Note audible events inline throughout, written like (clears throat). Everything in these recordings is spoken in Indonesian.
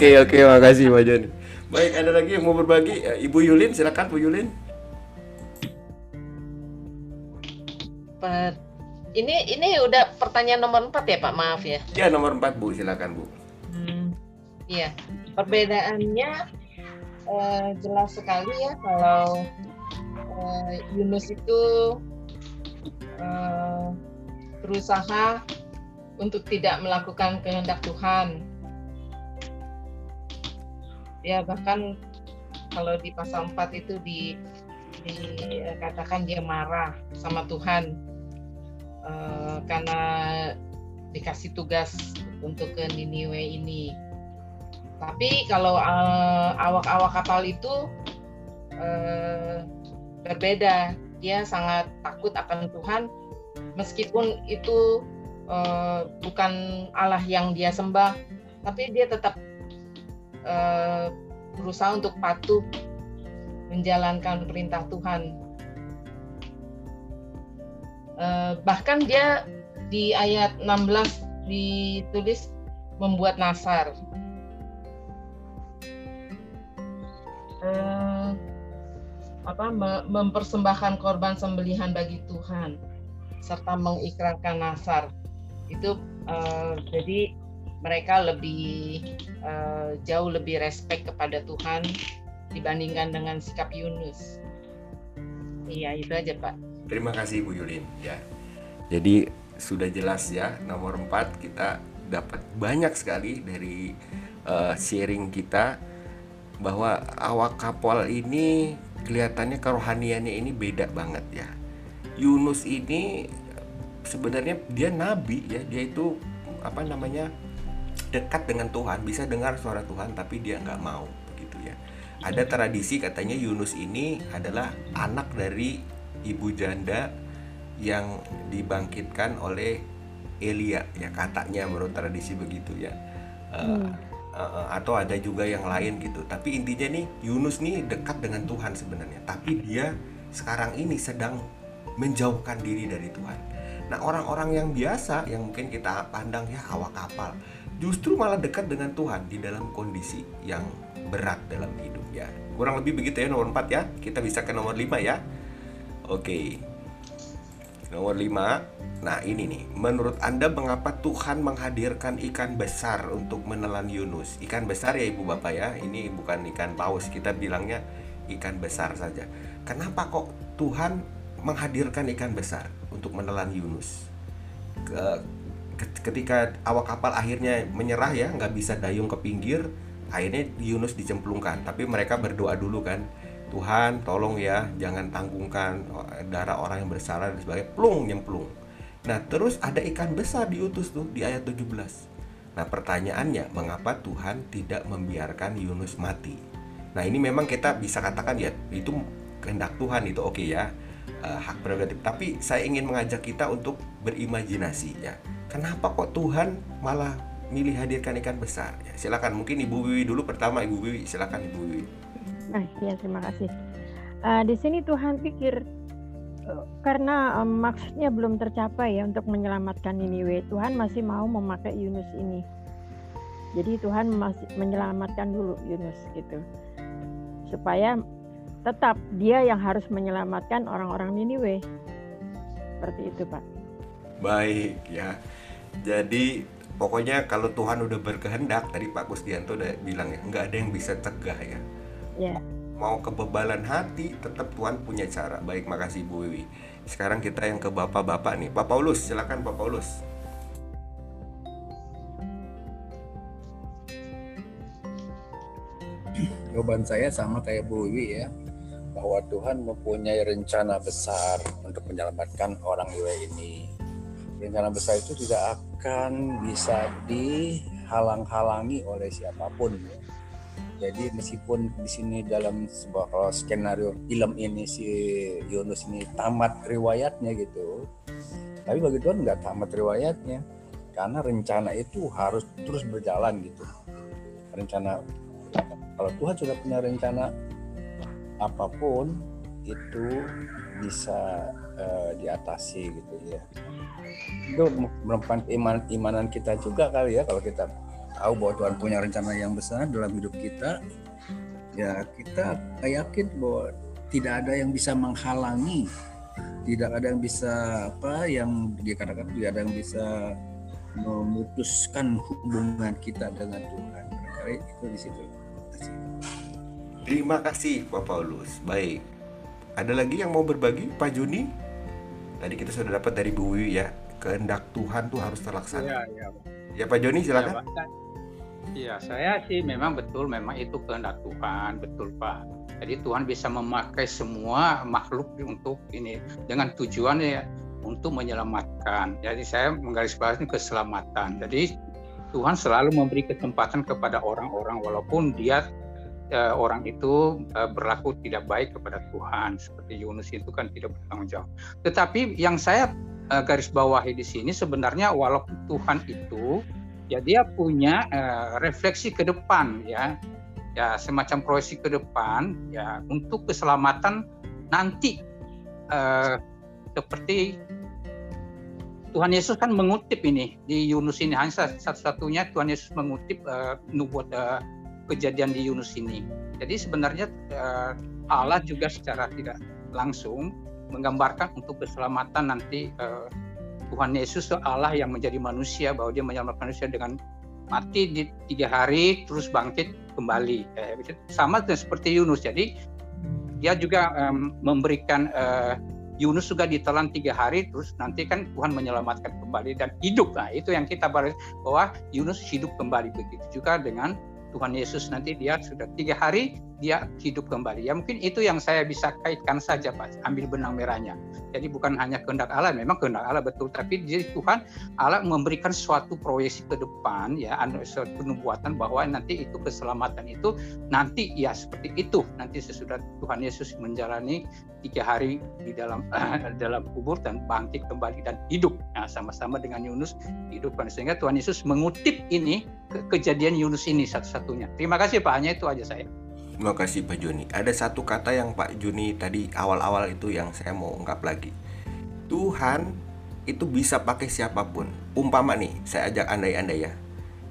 Oke oke makasih Pak Joni. Baik ada lagi yang mau berbagi Eh, Ibu Yulin silakan Bu Yulin. Per- Ini ini udah pertanyaan nomor 4 ya Pak, maaf ya. Ya nomor 4 Bu silakan Bu. Hmm, Iya, perbedaannya eh, jelas sekali ya kalau eh, Yunus itu eh, berusaha untuk tidak melakukan kehendak Tuhan. Ya bahkan kalau di pasal 4 itu di dikatakan dia marah sama Tuhan eh, karena dikasih tugas untuk ke Niniwe ini. Tapi kalau eh, awak-awak kapal itu eh, berbeda, dia sangat takut akan Tuhan, meskipun itu eh, bukan Allah yang dia sembah, tapi dia tetap eh, berusaha untuk patuh menjalankan perintah Tuhan. Eh, bahkan dia di ayat 16 ditulis membuat nasar. Eh, apa me- mempersembahkan korban sembelihan bagi Tuhan serta mengikrarkan nasar. Itu eh, jadi mereka lebih eh, jauh lebih respect kepada Tuhan dibandingkan dengan sikap Yunus. Iya, itu aja, Pak. Terima kasih Bu Yulin ya. Jadi sudah jelas ya nomor 4 kita dapat banyak sekali dari eh, sharing kita bahwa awak kapal ini kelihatannya kerohaniannya ini beda banget ya. Yunus ini sebenarnya dia nabi ya, dia itu apa namanya dekat dengan Tuhan, bisa dengar suara Tuhan tapi dia nggak mau begitu ya. Ada tradisi katanya Yunus ini adalah anak dari ibu janda yang dibangkitkan oleh Elia ya katanya menurut tradisi begitu ya. Eh, eh, atau ada juga yang lain gitu. Tapi intinya nih Yunus nih dekat dengan Tuhan sebenarnya, tapi dia sekarang ini sedang menjauhkan diri dari Tuhan. Nah, orang-orang yang biasa yang mungkin kita pandang ya awak kapal, justru malah dekat dengan Tuhan di dalam kondisi yang berat dalam hidup ya. Kurang lebih begitu ya nomor 4 ya. Kita bisa ke nomor 5 ya. Oke. Nomor 5. Nah, ini nih. Menurut Anda mengapa Tuhan menghadirkan ikan besar untuk menelan Yunus? Ikan besar ya Ibu Bapak ya. Ini bukan ikan paus, kita bilangnya ikan besar saja. Kenapa kok Tuhan menghadirkan ikan besar untuk menelan Yunus? Ketika awak kapal akhirnya menyerah ya, nggak bisa dayung ke pinggir, akhirnya Yunus dicemplungkan. Tapi mereka berdoa dulu kan, Tuhan tolong ya jangan tanggungkan darah orang yang bersalah dan sebagainya. Plung nyemplung. Nah terus ada ikan besar diutus tuh di ayat 17 nah pertanyaannya mengapa Tuhan tidak membiarkan Yunus mati? Nah ini memang kita bisa katakan ya itu kehendak Tuhan itu oke ya eh, hak prerogatif. Tapi saya ingin mengajak kita untuk berimajinasi ya. Kenapa kok Tuhan malah milih hadirkan ikan besar? Ya silakan. Mungkin Ibu Wiwi dulu pertama Ibu Wiwi. Silakan Ibu Wiwi. Nah, ya terima kasih. Eh, di sini Tuhan pikir eh, karena eh, maksudnya belum tercapai ya untuk menyelamatkan Niniwe, Tuhan masih mau memakai Yunus ini. Jadi Tuhan masih menyelamatkan dulu Yunus gitu. Supaya tetap dia yang harus menyelamatkan orang-orang Niniwe. Seperti itu, Pak. Baik ya. Jadi pokoknya kalau Tuhan udah berkehendak tadi Pak Kusdianto udah bilang ya nggak ada yang bisa cegah ya. Ya. Mau kebebalan hati tetap Tuhan punya cara. Baik makasih Bu Wiwi. Sekarang kita yang ke bapak-bapak nih. Pak Paulus silakan Pak Paulus. Jawaban saya sama kayak Bu Wiwi ya, bahwa Tuhan mempunyai rencana besar untuk menyelamatkan orang Yue ini. Rencana besar itu tidak akan bisa dihalang-halangi oleh siapa pun. Jadi meskipun di sini dalam sebuah kalau skenario film ini si Yunus ini tamat riwayatnya gitu, tapi bagi Tuhan nggak tamat riwayatnya, karena rencana itu harus terus berjalan gitu. Rencana kalau Tuhan sudah punya rencana apa pun itu bisa eh, diatasi gitu ya itu merupakan iman imanan kita juga kali ya kalau kita tahu bahwa Tuhan punya rencana yang besar dalam hidup kita, ya kita yakin bahwa tidak ada yang bisa menghalangi, tidak ada yang bisa apa yang dikatakan tidak ada yang bisa memutuskan hubungan kita dengan Tuhan. Karena itu di situ. Pak Paulus. Baik. Ada lagi yang mau berbagi Pak Juni? Tadi kita sudah dapat dari Bu Wiwi ya, kehendak Tuhan tuh harus terlaksana. Iya, iya. Ya Pak Joni silakan. Iya, Pak. Iya, saya sih memang betul memang itu kehendak Tuhan, betul Pak. Jadi Tuhan bisa memakai semua makhluk untuk ini dengan tujuan ya untuk menyelamatkan. Jadi saya menggarisbawahi keselamatan. Jadi Tuhan selalu memberi kesempatan kepada orang-orang walaupun dia eh, orang itu eh, berlaku tidak baik kepada Tuhan. Seperti Yunus itu kan tidak bertanggung jawab. Tetapi yang saya eh, garis bawahi di sini sebenarnya walaupun Tuhan itu ya dia punya eh, refleksi ke depan ya. Ya semacam proyeksi ke depan ya untuk keselamatan nanti eh, seperti Tuhan Yesus kan mengutip ini di Yunus ini. Hanya satu-satunya Tuhan Yesus mengutip uh, nubuat uh, kejadian di Yunus ini. Jadi sebenarnya uh, Allah juga secara tidak langsung menggambarkan untuk keselamatan nanti uh, Tuhan Yesus Allah yang menjadi manusia bahwa dia menyelamatkan manusia dengan mati di tiga hari terus bangkit kembali. Eh, sama seperti Yunus. Jadi dia juga um, memberikan uh, Yunus juga ditelan tiga hari, terus nanti kan Tuhan menyelamatkan kembali dan hidup. Nah itu yang kita bahas bahwa Yunus hidup kembali begitu juga dengan Tuhan Yesus nanti dia sudah tiga hari dia hidup kembali. Ya mungkin itu yang saya bisa kaitkan saja Pak, ambil benang merahnya. Jadi bukan hanya kehendak Allah, memang kehendak Allah betul, tapi jadi Tuhan Allah memberikan suatu proyeksi ke depan ya, suatu penubuatan bahwa nanti itu keselamatan itu nanti ya seperti itu. Nanti sesudah Tuhan Yesus menjalani tiga hari di dalam (clears throat) dalam kubur dan bangkit kembali dan hidup. Nah, sama-sama dengan Yunus hidup. Sehingga Tuhan Yesus mengutip ini ke kejadian Yunus ini satu-satunya. Terima kasih Pak, hanya itu aja saya. Terima kasih Pak Juni. Ada satu kata yang Pak Juni tadi awal-awal itu yang saya mau ungkap lagi. Tuhan itu bisa pakai siapa pun. Umpama nih, saya ajak andai-andai ya.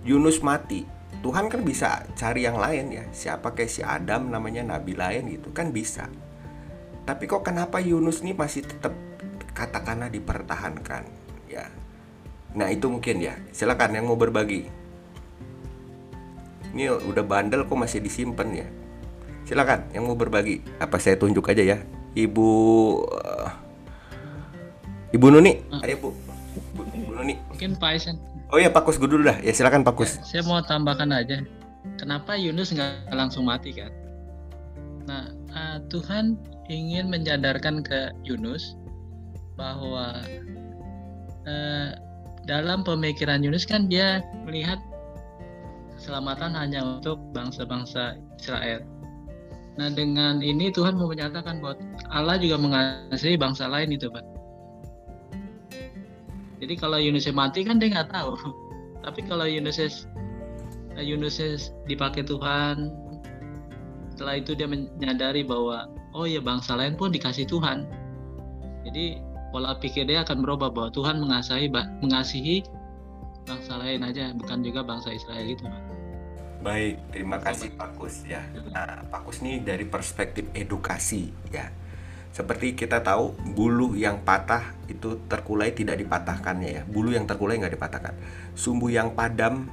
Yunus mati. Tuhan kan bisa cari yang lain ya. Siapa kayak si Adam namanya nabi lain gitu kan bisa. Tapi kok kenapa Yunus nih masih tetap katakanlah dipertahankan ya. Nah, itu mungkin ya. Silakan yang mau berbagi. Ini udah bandel kok masih disimpan ya. Silakan yang mau berbagi apa saya tunjuk aja ya. Ibu uh, ibu Nuni? Uh. ayo bu. Ibu, ibu Nuni. Mungkin Pak Aisan oh ya Pak Kus dulu dah. Ya silakan Pak Kus. Ya, saya mau tambahkan aja. Kenapa Yunus nggak langsung mati kan nah uh, Tuhan ingin menyadarkan ke Yunus bahwa uh, dalam pemikiran Yunus kan dia melihat keselamatan hanya untuk bangsa-bangsa Israel Nah dengan ini Tuhan mau menyatakan bahwa Allah juga mengasihi bangsa lain itu Pak. Jadi kalau Yunus mati kan dia nggak tahu. (laughs) Tapi kalau Yunus Yunus dipakai Tuhan, setelah itu dia menyadari bahwa oh ya bangsa lain pun dikasih Tuhan. Jadi pola pikir dia akan berubah bahwa Tuhan mengasihi mengasihi bangsa lain aja, bukan juga bangsa Israel itu, Pak. Baik, terima kasih Pak Kus ya. Nah, Pak Kus ini dari perspektif edukasi ya. Seperti kita tahu bulu yang patah itu terkulai tidak dipatahkannya ya. Bulu yang terkulai nggak dipatahkan. Sumbu yang padam,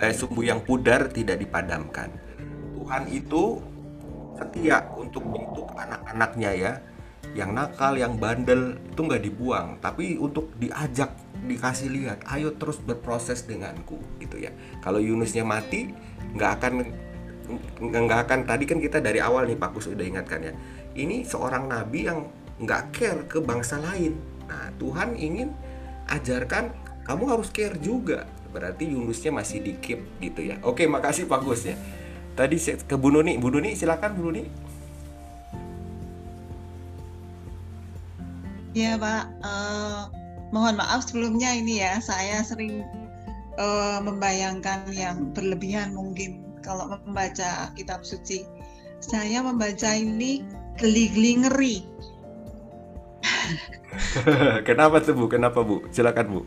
eh, sumbu yang pudar tidak dipadamkan. Tuhan itu setia untuk untuk anak-anaknya ya. Yang nakal, yang bandel itu nggak dibuang, tapi untuk diajak dikasih lihat ayo terus berproses denganku gitu ya. Kalau Yunusnya mati nggak akan nggak akan tadi kan kita dari awal nih Pak udah ingatkan ya. Ini seorang nabi yang nggak care ke bangsa lain. Nah Tuhan ingin ajarkan kamu harus care juga. Berarti Yunusnya masih di keep gitu ya. Oke makasih Pak Gus ya. Tadi ke Bu Nuni. Bu Nuni silakan Bu Nuni. Ya Pak, uh, mohon maaf sebelumnya ini ya saya sering uh, membayangkan yang berlebihan mungkin kalau membaca kitab suci saya membaca ini geli-geli ngeri (laughs) Kenapa tuh Bu? Kenapa Bu? Silakan Bu.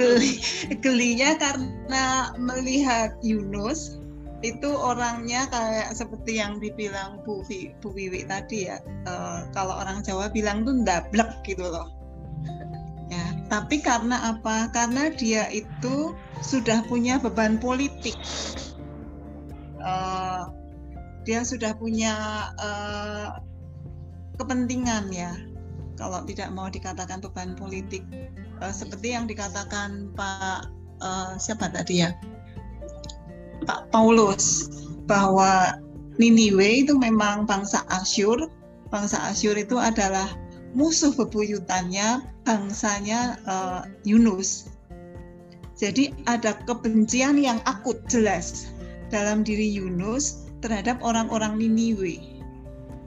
Geli, gelinya karena melihat Yunus itu orangnya kayak seperti yang dibilang Bu, Bu Wiwi tadi ya. Eh, kalau orang Jawa bilang tuh ndablek gitu loh. Tapi karena apa? Karena dia itu sudah punya beban politik. Eh, dia sudah punya eh, kepentingan ya. Kalau tidak mau dikatakan beban politik, Eh, seperti yang dikatakan Pak eh, siapa tadi ya? Pak Paulus bahwa Niniwe itu memang bangsa Asyur. Bangsa Asyur itu adalah musuh bebuyutannya bangsanya eh, Yunus. Jadi ada kebencian yang akut jelas dalam diri Yunus terhadap orang-orang Niniwe.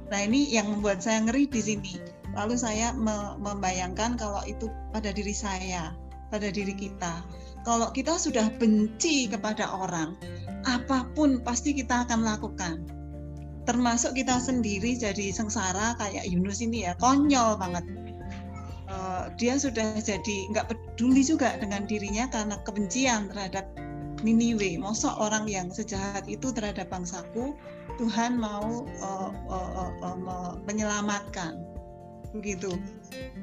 Nah ini yang membuat saya ngeri di sini. Lalu saya me- membayangkan kalau itu pada diri saya, pada diri kita. Kalau kita sudah benci kepada orang, apa pun pasti kita akan lakukan. Termasuk kita sendiri jadi sengsara kayak Yunus ini ya, konyol banget. Eh, dia sudah jadi nggak peduli juga dengan dirinya karena kebencian terhadap Niniwe. Mosok orang yang sejahat itu terhadap bangsaku, Tuhan mau eh, eh, eh, me- menyelamatkan, begitu.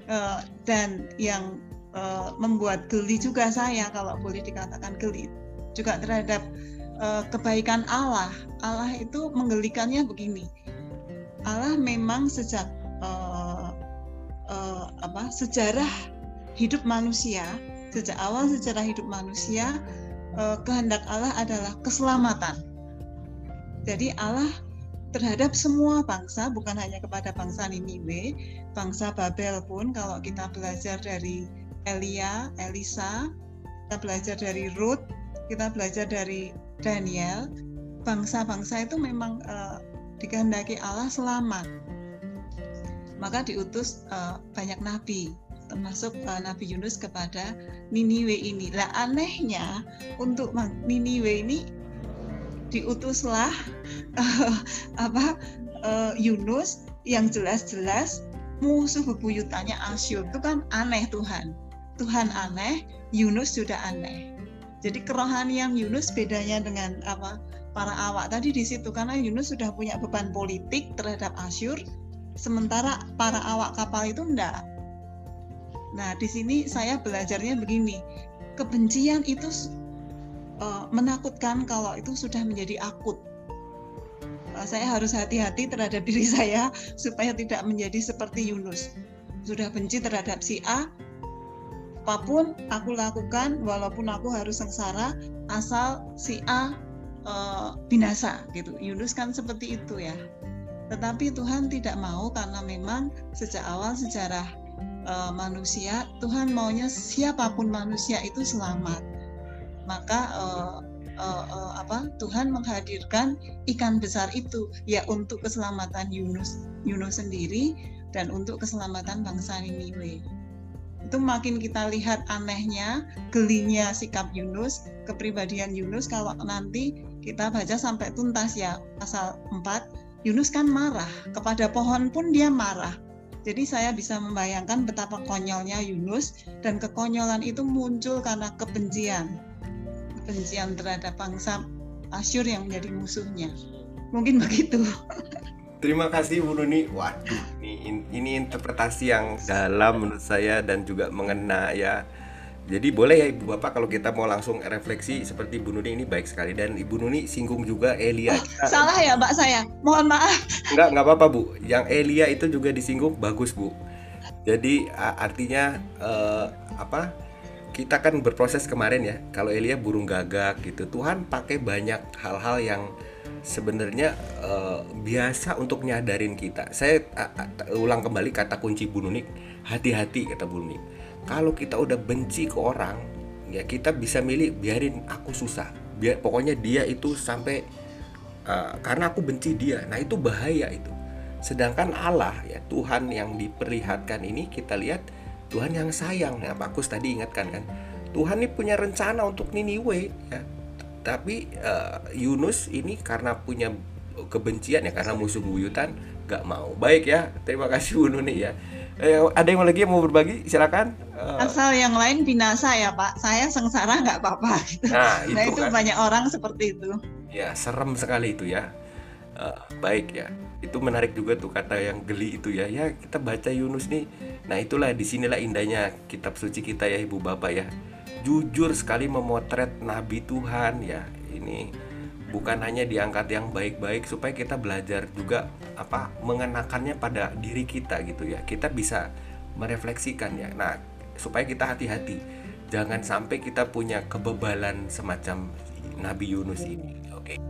Eh, dan yang eh, membuat geli juga saya kalau boleh dikatakan geli juga terhadap eh, kebaikan Allah. Allah itu menggelikannya begini. Allah memang sejak eh, eh, apa sejarah hidup manusia, sejak awal sejarah hidup manusia eh, kehendak Allah adalah keselamatan. Jadi Allah terhadap semua bangsa, bukan hanya kepada bangsa Niniwe, bangsa Babel pun kalau kita belajar dari Elia, Elisa, kita belajar dari Ruth, kita belajar dari Daniel, bangsa-bangsa itu memang eh, dikehendaki Allah selamat. Maka diutus eh, banyak nabi, termasuk eh, Nabi Yunus kepada Niniwe ini. Lah anehnya untuk Niniwe ini diutuslah eh, (laughs) apa eh, Yunus yang jelas-jelas musuh bebuyutannya Asyur itu kan aneh Tuhan. Tuhan aneh, Yunus sudah aneh. Jadi kerohanian Yunus bedanya dengan apa para awak tadi di situ karena Yunus sudah punya beban politik terhadap Asyur, sementara para awak kapal itu enggak. Nah di sini saya belajarnya begini, kebencian itu uh, menakutkan kalau itu sudah menjadi akut. Uh, saya harus hati-hati terhadap (laughs) diri saya supaya tidak menjadi seperti Yunus. Sudah benci terhadap si A, apa pun aku lakukan walaupun aku harus sengsara asal si A uh, binasa gitu. Yunus kan seperti itu ya. Tetapi Tuhan tidak mau karena memang sejak awal sejarah uh, manusia Tuhan maunya siapa pun manusia itu selamat. Maka uh, uh, uh, apa Tuhan menghadirkan ikan besar itu ya untuk keselamatan Yunus Yunus sendiri dan untuk keselamatan bangsa Niniwe itu makin kita lihat anehnya, gelinya sikap Yunus, kepribadian Yunus kalau nanti kita baca sampai tuntas ya pasal 4, Yunus kan marah, kepada pohon pun dia marah. Jadi saya bisa membayangkan betapa konyolnya Yunus dan kekonyolan itu muncul karena kebencian. Kebencian terhadap bangsa Asyur yang menjadi musuhnya. Mungkin begitu. Terima kasih Bu Nuni. Waduh, ini, ini interpretasi yang dalam menurut saya dan juga mengena ya. Jadi boleh ya Ibu Bapak kalau kita mau langsung refleksi seperti Bu Nuni ini baik sekali dan Ibu Nuni singgung juga Elia. Oh, (laughs) salah ya Mbak saya. Mohon maaf. Enggak, enggak apa-apa Bu. Yang Elia itu juga disinggung bagus Bu. Jadi artinya eh, apa? Kita kan berproses kemarin ya. Kalau Elia burung gagak gitu. Tuhan pakai banyak hal-hal yang sebenarnya eh, biasa untuk nyadarin kita. Saya a- ulang kembali kata kunci Bu Nunik, hati-hati kata Bu Nunik. Kalau kita udah benci ke orang, ya kita bisa milih biarin aku susah. Biar pokoknya dia itu sampai eh, karena aku benci dia. Nah, itu bahaya itu. Sedangkan Allah ya Tuhan yang diperlihatkan ini kita lihat Tuhan yang sayang. Nah, Pak tadi ingatkan kan. Tuhan ini punya rencana untuk Niniwe ya tapi eh, Yunus ini karena punya kebencian ya karena musuh buyutan nggak mau. Baik ya, terima kasih Bu Nuni ya. Eh, ada yang lagi yang mau berbagi? Silakan. Eh, Asal yang lain binasa ya Pak. Saya sengsara nggak apa-apa. Gitu. nah, Nah (laughs) itu itu kan. banyak orang seperti itu. Ya, serem sekali itu ya. Eh, baik ya. Itu menarik juga tuh kata yang geli itu ya. Ya, kita baca Yunus nih. Nah, itulah di sinilah indahnya kitab suci kita ya Ibu Bapak ya. Jujur sekali memotret nabi Tuhan ya. Ini bukan hanya diangkat yang baik-baik supaya kita belajar juga apa mengenakannya pada diri kita gitu ya. Kita bisa merefleksikan ya. Nah, supaya kita hati-hati. Jangan sampai kita punya kebebalan semacam Nabi Yunus ini. Oke.